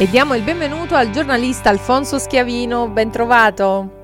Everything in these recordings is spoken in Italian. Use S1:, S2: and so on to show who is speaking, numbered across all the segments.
S1: E diamo il benvenuto al giornalista Alfonso Schiavino, ben trovato.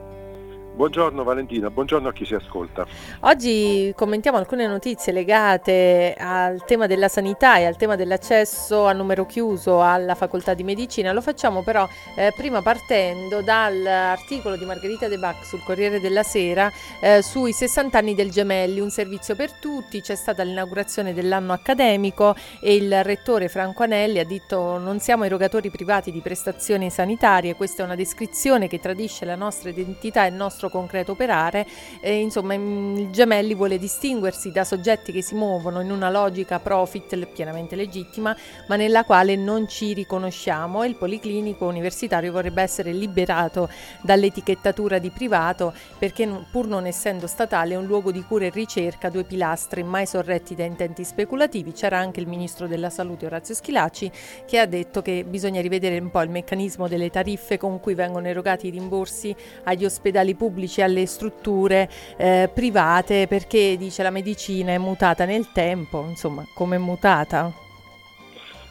S2: Buongiorno Valentina, buongiorno a chi si ascolta.
S1: Oggi commentiamo alcune notizie legate al tema della sanità e al tema dell'accesso a numero chiuso alla facoltà di medicina. Lo facciamo però eh, prima partendo dall'articolo di Margherita De Bac sul Corriere della Sera eh, sui 60 anni del Gemelli, un servizio per tutti. C'è stata l'inaugurazione dell'anno accademico e il rettore Franco Anelli ha detto non siamo erogatori privati di prestazioni sanitarie, questa è una descrizione che tradisce la nostra identità e il nostro nostro concreto operare. E, insomma, il Gemelli vuole distinguersi da soggetti che si muovono in una logica profit pienamente legittima, ma nella quale non ci riconosciamo e il Policlinico Universitario vorrebbe essere liberato dall'etichettatura di privato perché pur non essendo statale è un luogo di cura e ricerca, due pilastri mai sorretti da intenti speculativi. C'era anche il Ministro della Salute Orazio Schilacci che ha detto che bisogna rivedere un po' il meccanismo delle tariffe con cui vengono erogati i rimborsi agli ospedali pubblici pubblici alle strutture eh, private perché dice la medicina è mutata nel tempo, insomma come è mutata?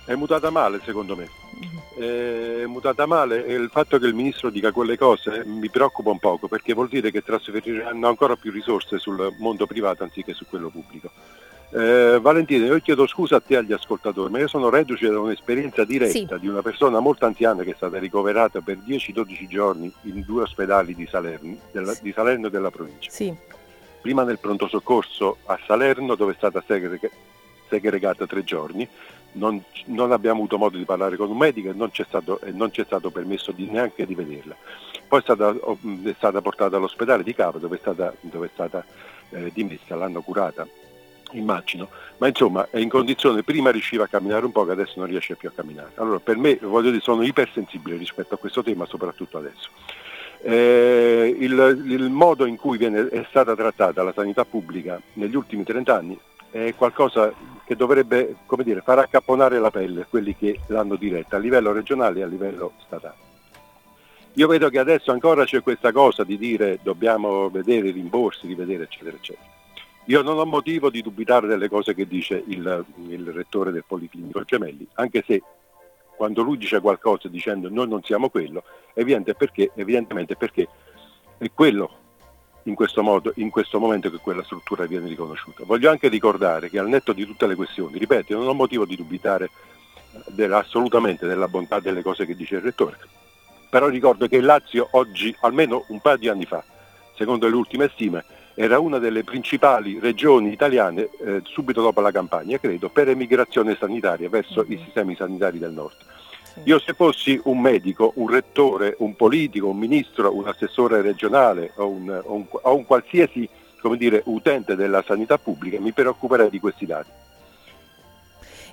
S2: È mutata male secondo me. Mm-hmm. È mutata male e il fatto che il ministro dica quelle cose mi preoccupa un poco perché vuol dire che trasferiranno ancora più risorse sul mondo privato anziché su quello pubblico. Eh, Valentina, io chiedo scusa a te e agli ascoltatori, ma io sono reduce da un'esperienza diretta sì. di una persona molto anziana che è stata ricoverata per 10-12 giorni in due ospedali di Salerno, della, di Salerno e della provincia. Sì. Prima nel pronto soccorso a Salerno dove è stata segre- segregata tre giorni, non, non, abbiamo avuto modo di parlare con un medico e non c'è stato, non c'è stato permesso di, neanche di vederla. Poi è stata, è stata, portata all'ospedale di Cava dove è stata, dove è stata eh, dimessa, l'hanno curata immagino, ma insomma è in condizione, prima riusciva a camminare un po' che adesso non riesce più a camminare. Allora per me, voglio dire, sono ipersensibile rispetto a questo tema, soprattutto adesso. Eh, il, il, modo in cui viene, è stata trattata la sanità pubblica negli ultimi 30 anni è qualcosa che dovrebbe dire, far accapponare la pelle quelli che l'hanno diretta a livello regionale e a livello statale. Io vedo che adesso ancora c'è questa cosa di dire dobbiamo vedere i rimborsi, rivedere eccetera eccetera. Io non ho motivo di dubitare delle cose che dice il, il rettore del Policlinico Gemelli, anche se quando lui dice qualcosa dicendo noi non siamo quello, evidente perché, evidentemente perché è quello in questo, modo, in questo momento che quella struttura viene riconosciuta. Voglio anche ricordare che al netto di tutte le questioni, ripeto, non ho motivo di dubitare assolutamente della bontà delle cose che dice il rettore, però ricordo che il Lazio oggi, almeno un paio di anni fa, secondo le ultime stime, era una delle principali regioni italiane eh, subito dopo la campagna, credo, per emigrazione sanitaria verso mm-hmm. i sistemi sanitari del nord. Sì. Io se fossi un medico, un rettore, un politico, un ministro, un assessore regionale o un, o un, o un qualsiasi dire, utente della sanità pubblica mi preoccuperei di questi dati.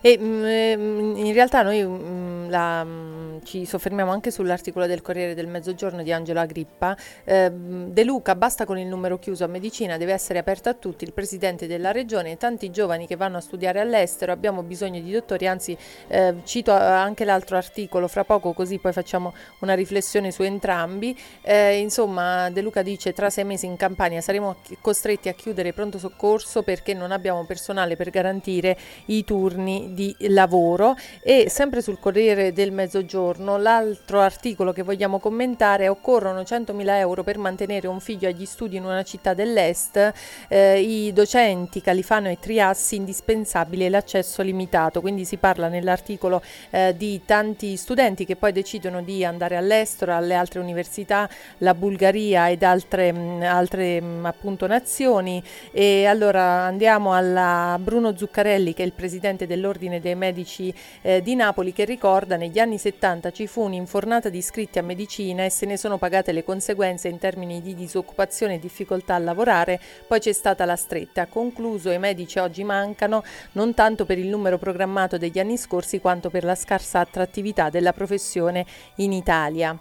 S1: E mm, ehm, in realtà noi mm, la, mm, ci soffermiamo anche sull'articolo del Corriere del Mezzogiorno di Angelo Agrippa. Eh, De Luca, basta con il numero chiuso a medicina, deve essere aperto a tutti. Il presidente della regione, tanti giovani che vanno a studiare all'estero, abbiamo bisogno di dottori, anzi eh, cito anche l'altro articolo fra poco così poi facciamo una riflessione su entrambi. Eh, insomma, De Luca dice tra sei mesi in campagna saremo costretti a chiudere pronto soccorso perché non abbiamo personale per garantire i turni di lavoro e sempre sul Corriere del Mezzogiorno l'altro articolo che vogliamo commentare è occorrono 100.000 euro per mantenere un figlio agli studi in una città dell'est, eh, i docenti Califano e Triassi indispensabile l'accesso limitato, quindi si parla nell'articolo eh, di tanti studenti che poi decidono di andare all'estero, alle altre università, la Bulgaria ed altre, mh, altre mh, appunto nazioni. E allora andiamo alla Bruno Zuccarelli che è il presidente dell'Ordine dei Medici eh, di Napoli che ricorda negli anni 70 ci fu un'infornata di iscritti a medicina e se ne sono pagate le conseguenze in termini di disoccupazione e difficoltà a lavorare, poi c'è stata la stretta. Concluso, i medici oggi mancano non tanto per il numero programmato degli anni scorsi quanto per la scarsa attrattività della professione in Italia.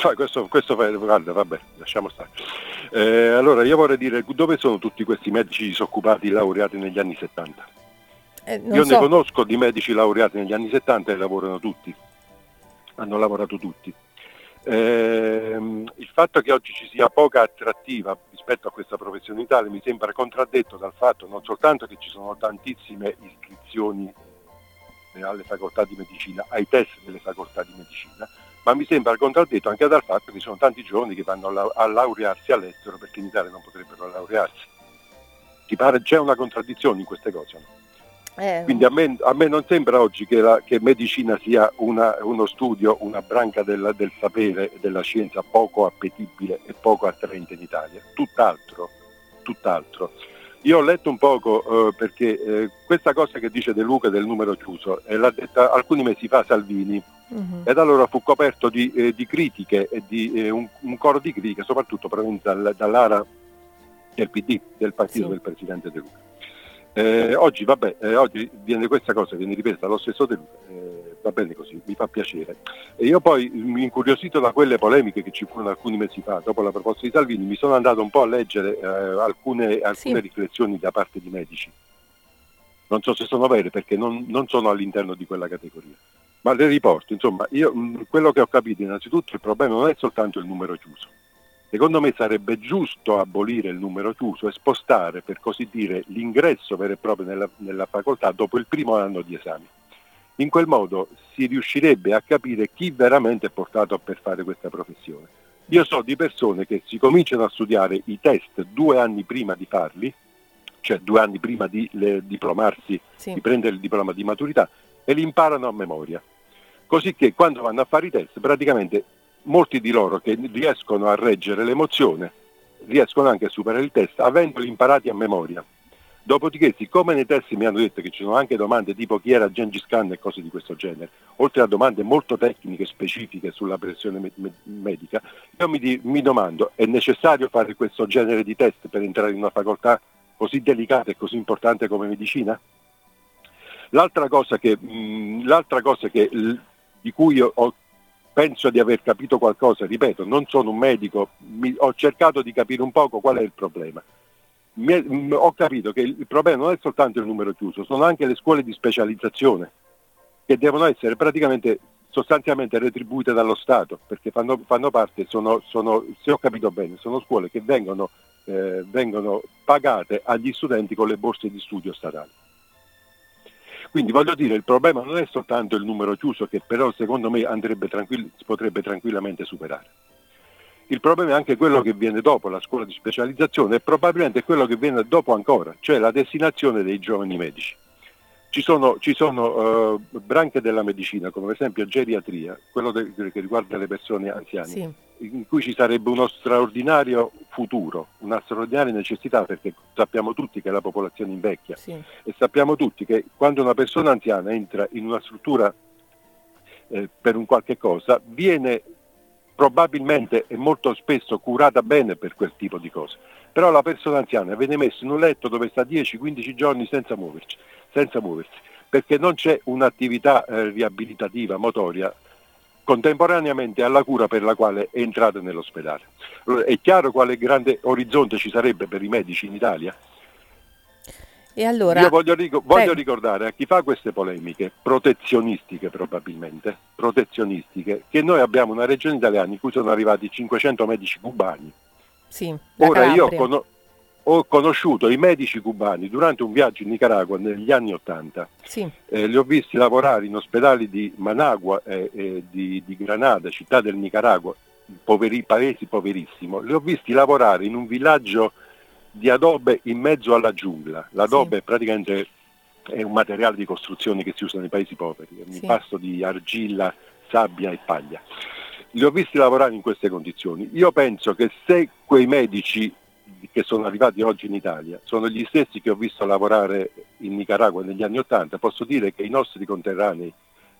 S2: Ah, questo, questo guarda, vabbè, lasciamo stare. Eh, allora, io vorrei dire dove sono tutti questi medici disoccupati laureati negli anni 70? Eh, Io so. ne conosco di medici laureati negli anni 70 e lavorano tutti, hanno lavorato tutti. Eh, il fatto che oggi ci sia poca attrattiva rispetto a questa professione in Italia mi sembra contraddetto dal fatto non soltanto che ci sono tantissime iscrizioni eh, alle facoltà di medicina, ai test delle facoltà di medicina, ma mi sembra contraddetto anche dal fatto che ci sono tanti giovani che vanno a laurearsi all'estero perché in Italia non potrebbero laurearsi. Ti pare c'è una contraddizione in queste cose? No? Eh. Quindi a me, a me, non sembra oggi che, la, che medicina sia una, uno studio, una branca del, del sapere e della scienza poco appetibile e poco attraente in Italia, tutt'altro, tutt'altro. Io ho letto un poco eh, perché eh, questa cosa che dice De Luca del numero chiuso eh, l'ha detta alcuni mesi fa Salvini uh-huh. ed allora fu coperto di, eh, di critiche e di un, un, coro di critiche soprattutto provenienti dal, dall'ara del PD, del partito sì. del Presidente De Luca. Eh, oggi, vabbè, eh, oggi viene questa cosa, viene ripresa dallo stesso De Luca, eh, va bene così, mi fa piacere. E io poi, mi incuriosito da quelle polemiche che ci furono alcuni mesi fa, dopo la proposta di Salvini, mi sono andato un po' a leggere eh, alcune, alcune sì. riflessioni da parte di medici. Non so se sono vere perché non, non sono all'interno di quella categoria. Ma le riporto, insomma, io, quello che ho capito innanzitutto il problema non è soltanto il numero chiuso, Secondo me sarebbe giusto abolire il numero chiuso e spostare, per così dire, l'ingresso vero e proprio nella, nella facoltà dopo il primo anno di esami. In quel modo si riuscirebbe a capire chi veramente è portato per fare questa professione. Io so di persone che si cominciano a studiare i test due anni prima di farli, cioè due anni prima di le, diplomarsi, sì. di prendere il diploma di maturità, e li imparano a memoria. Così che quando vanno a fare i test praticamente molti di loro che riescono a reggere l'emozione riescono anche a superare il test avendoli imparati a memoria. Dopodiché, siccome nei test mi hanno detto che ci sono anche domande tipo chi era Gengis Khan e cose di questo genere, oltre a domande molto tecniche specifiche sulla pressione me- me- medica, io mi, di- mi domando, è necessario fare questo genere di test per entrare in una facoltà così delicata e così importante come medicina? L'altra cosa, che, mh, l'altra cosa che, di cui ho penso di aver capito qualcosa, ripeto, non sono un medico, mi, ho cercato di capire un poco qual è il problema. Mi, mh, ho capito che il problema non è soltanto il numero chiuso, sono anche le scuole di specializzazione che devono essere praticamente sostanzialmente retribuite dallo Stato, perché fanno, fanno parte, sono, sono, se ho capito bene, sono scuole che vengono, eh, vengono pagate agli studenti con le borse di studio statali. Quindi voglio dire, il problema non è soltanto il numero chiuso che però secondo me tranquill- potrebbe tranquillamente superare. Il problema è anche quello che viene dopo la scuola di specializzazione e probabilmente quello che viene dopo ancora, cioè la destinazione dei giovani medici. Ci sono, ci sono uh, branche della medicina, come per esempio geriatria, quello de- che riguarda le persone anziane, sì. in cui ci sarebbe uno straordinario futuro, una straordinaria necessità, perché sappiamo tutti che la popolazione invecchia sì. e sappiamo tutti che quando una persona anziana entra in una struttura eh, per un qualche cosa, viene probabilmente e molto spesso curata bene per quel tipo di cose. Però la persona anziana viene messa in un letto dove sta 10-15 giorni senza muoverci senza muoversi, perché non c'è un'attività eh, riabilitativa motoria contemporaneamente alla cura per la quale è entrata nell'ospedale. Allora, è chiaro quale grande orizzonte ci sarebbe per i medici in Italia?
S1: E allora,
S2: Io voglio, ric- voglio ricordare a chi fa queste polemiche, protezionistiche probabilmente, protezionistiche, che noi abbiamo una regione italiana in cui sono arrivati 500 medici cubani.
S1: Sì,
S2: Ora io conosco ho conosciuto i medici cubani durante un viaggio in Nicaragua negli anni Ottanta.
S1: Sì.
S2: Eh, li ho visti lavorare in ospedali di Managua e eh, di, di, Granada, città del Nicaragua, poveri, paesi poverissimo. Li ho visti lavorare in un villaggio di adobe in mezzo alla giungla. L'adobe sì. praticamente è un materiale di costruzione che si usa nei paesi poveri, è un sì. impasto di argilla, sabbia e paglia. Li ho visti lavorare in queste condizioni. Io penso che se quei medici che sono arrivati oggi in Italia sono gli stessi che ho visto lavorare in Nicaragua negli anni Ottanta, posso dire che i nostri conterranei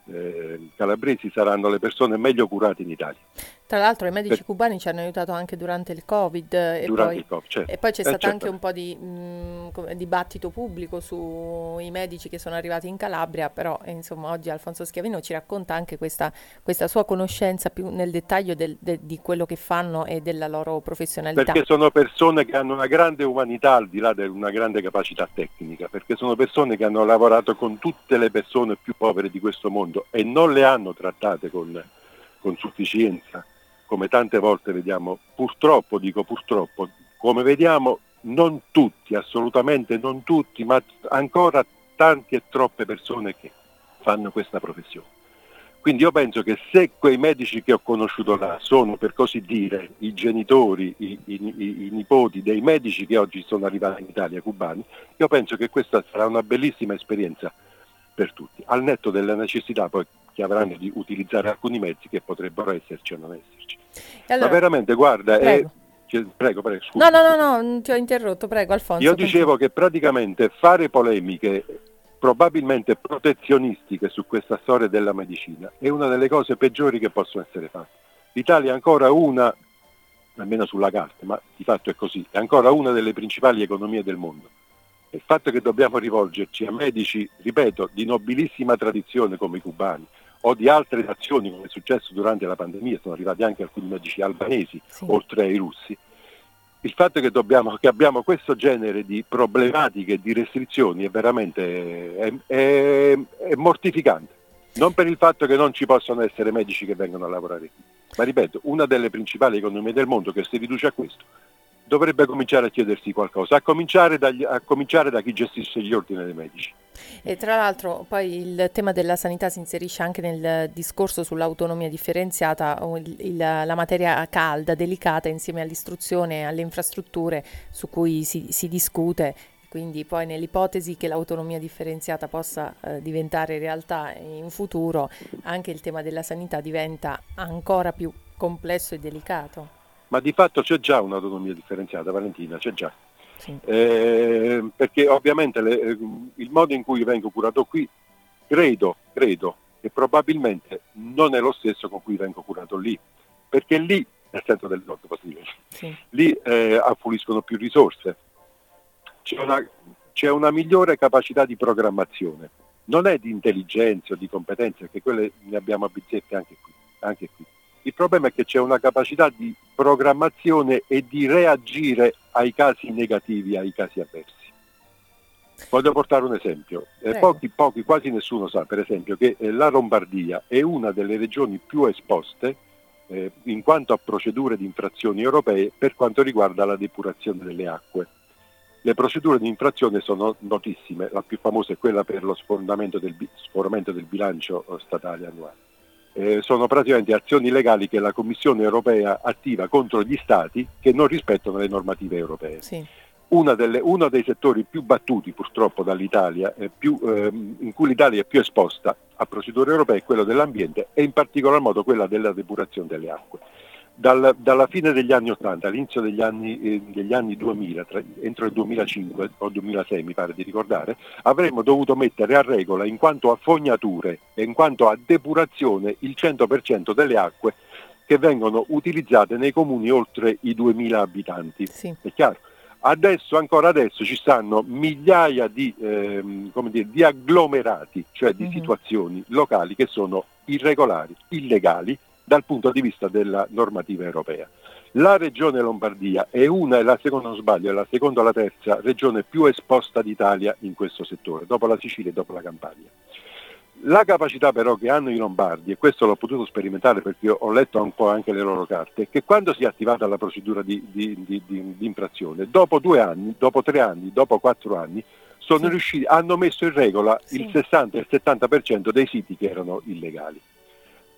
S2: eh, calabresi saranno le persone meglio curate in Italia.
S1: Tra l'altro i medici per... cubani ci hanno aiutato anche durante il Covid e,
S2: durante
S1: poi,
S2: il COVID, certo.
S1: e poi c'è eh, stato certo. anche un po' di mh, dibattito pubblico sui medici che sono arrivati in Calabria, però eh, insomma oggi Alfonso Schiavino ci racconta anche questa, questa sua conoscenza più nel dettaglio del, de, di quello che fanno e della loro professionalità.
S2: Perché sono persone che hanno una grande umanità al di là di una grande capacità tecnica, perché sono persone che hanno lavorato con tutte le persone più povere di questo mondo e non le hanno trattate con, con sufficienza come tante volte vediamo, purtroppo, dico purtroppo, come vediamo non tutti, assolutamente non tutti, ma ancora tanti e troppe persone che fanno questa professione. Quindi io penso che se quei medici che ho conosciuto là sono per così dire i genitori, i, i, i, i, nipoti dei medici che oggi sono arrivati in Italia, cubani, io penso che questa sarà una bellissima esperienza per tutti, al netto della necessità poi che avranno di utilizzare alcuni mezzi che potrebbero esserci o non esserci. Allora, Ma veramente, guarda, prego. È, prego, prego,
S1: scusa. No, no, no, no, ti ho interrotto, prego Alfonso.
S2: Io dicevo che praticamente fare polemiche probabilmente protezionistiche su questa storia della medicina è una delle cose peggiori che possono essere fatte. L'Italia è ancora una, almeno sulla carta, ma di fatto è così, è ancora una delle principali economie del mondo. Il fatto che dobbiamo rivolgerci a medici, ripeto, di nobilissima tradizione come i cubani o di altre nazioni come è successo durante la pandemia, sono arrivati anche alcuni medici albanesi sì. oltre ai russi, il fatto che, dobbiamo, che, abbiamo questo genere di problematiche e di restrizioni è veramente è, è, è mortificante. Non per il fatto che non ci possono essere medici che vengono a lavorare qui, ma ripeto, una delle principali economie del mondo che si riduce a questo dovrebbe cominciare a chiedersi qualcosa, a cominciare, dagli, a cominciare da chi gestisce gli ordini dei medici.
S1: E tra l'altro poi il tema della sanità si inserisce anche nel discorso sull'autonomia differenziata, il, il, la materia calda, delicata insieme all'istruzione e alle infrastrutture su cui si, si discute quindi poi nell'ipotesi che l'autonomia differenziata possa eh, diventare realtà in futuro, anche il tema della sanità diventa ancora più complesso e delicato
S2: ma di fatto c'è già un'autonomia differenziata, Valentina, c'è già. Sì. Eh, perché ovviamente le, eh, il modo in cui vengo curato qui, credo, credo che probabilmente non è lo stesso con cui vengo curato lì, perché lì, nel senso del nord possibile, sì. lì eh, affluiscono più risorse, c'è una, c'è una migliore capacità di programmazione, non è di intelligenza o di competenze, perché quelle ne abbiamo a bizzeffe anche qui. Anche qui problema è che c'è una capacità di programmazione e di reagire ai casi negativi, ai casi avversi. Voglio portare un esempio. Eh, pochi, pochi, quasi nessuno sa, per esempio, che eh, la Lombardia è una delle regioni più esposte eh, in quanto a procedure di infrazioni europee per quanto riguarda la depurazione delle acque. Le procedure di infrazione sono notissime, la più famosa è quella per lo sforamento del, sforamento del bilancio eh, statale annuale eh, sono praticamente azioni legali che la Commissione europea attiva contro gli Stati che non rispettano le normative europee. Sì. Delle, uno dei settori più battuti purtroppo dall'Italia, eh, più, eh, in cui l'Italia è più esposta a procedure europee, è quello dell'ambiente e in particolar modo quella della depurazione delle acque dal, dalla fine degli anni 80 all'inizio degli anni, eh, degli anni 2000, tra, entro il 2005 o 2006 mi pare di ricordare, avremmo dovuto mettere a regola in quanto a fognature e in quanto a depurazione il 100% delle acque che vengono utilizzate nei comuni oltre i 2000 abitanti. Sì. È chiaro? Adesso, ancora adesso, ci stanno migliaia di, ehm, dire, di agglomerati, cioè di mm-hmm. situazioni locali che sono irregolari, illegali, dal punto di vista della normativa europea. La regione Lombardia è una, e la seconda non sbaglio, è la seconda o la terza regione più esposta d'Italia in questo settore, dopo la Sicilia e dopo la Campania. La capacità però che hanno i lombardi, e questo l'ho potuto sperimentare perché ho letto un po' anche le loro carte, è che quando si è attivata la procedura di, di, di, di infrazione, dopo due anni, dopo tre anni, dopo quattro anni, sì. riusciti, hanno messo in regola sì. il 60 e il 70% dei siti che erano illegali.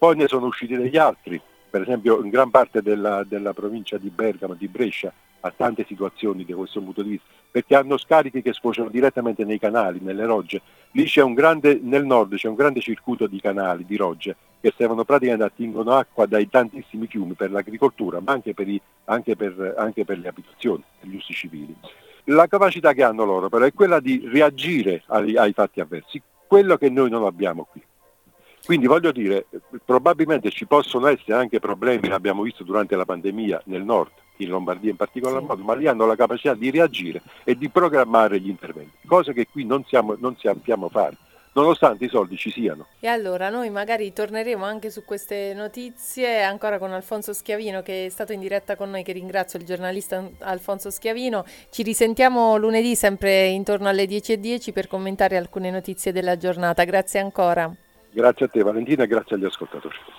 S2: Poi ne sono usciti degli altri, per esempio in gran parte della, della provincia di Bergamo, di Brescia, ha tante situazioni da questo punto di vista, perché hanno scarichi che sfociano direttamente nei canali, nelle rogge. Lì c'è un grande, nel nord c'è un grande circuito di canali, di rogge, che servono praticamente attingono acqua dai tantissimi fiumi per l'agricoltura, ma anche per, i, anche per, anche per le abitazioni, per gli usi civili. La capacità che hanno loro però è quella di reagire ai, ai fatti avversi, quello che noi non abbiamo qui. Quindi voglio dire, probabilmente ci possono essere anche problemi, l'abbiamo visto durante la pandemia nel nord, in Lombardia in particolar modo, ma lì hanno la capacità di reagire e di programmare gli interventi, cose che qui non, siamo, non sappiamo fare nonostante i soldi ci siano.
S1: E allora noi magari torneremo anche su queste notizie ancora con Alfonso Schiavino che è stato in diretta con noi, che ringrazio il giornalista Alfonso Schiavino. Ci risentiamo lunedì sempre intorno alle 10.10 .10 per commentare alcune notizie della giornata. Grazie ancora.
S2: Grazie a te Valentina e grazie agli ascoltatori.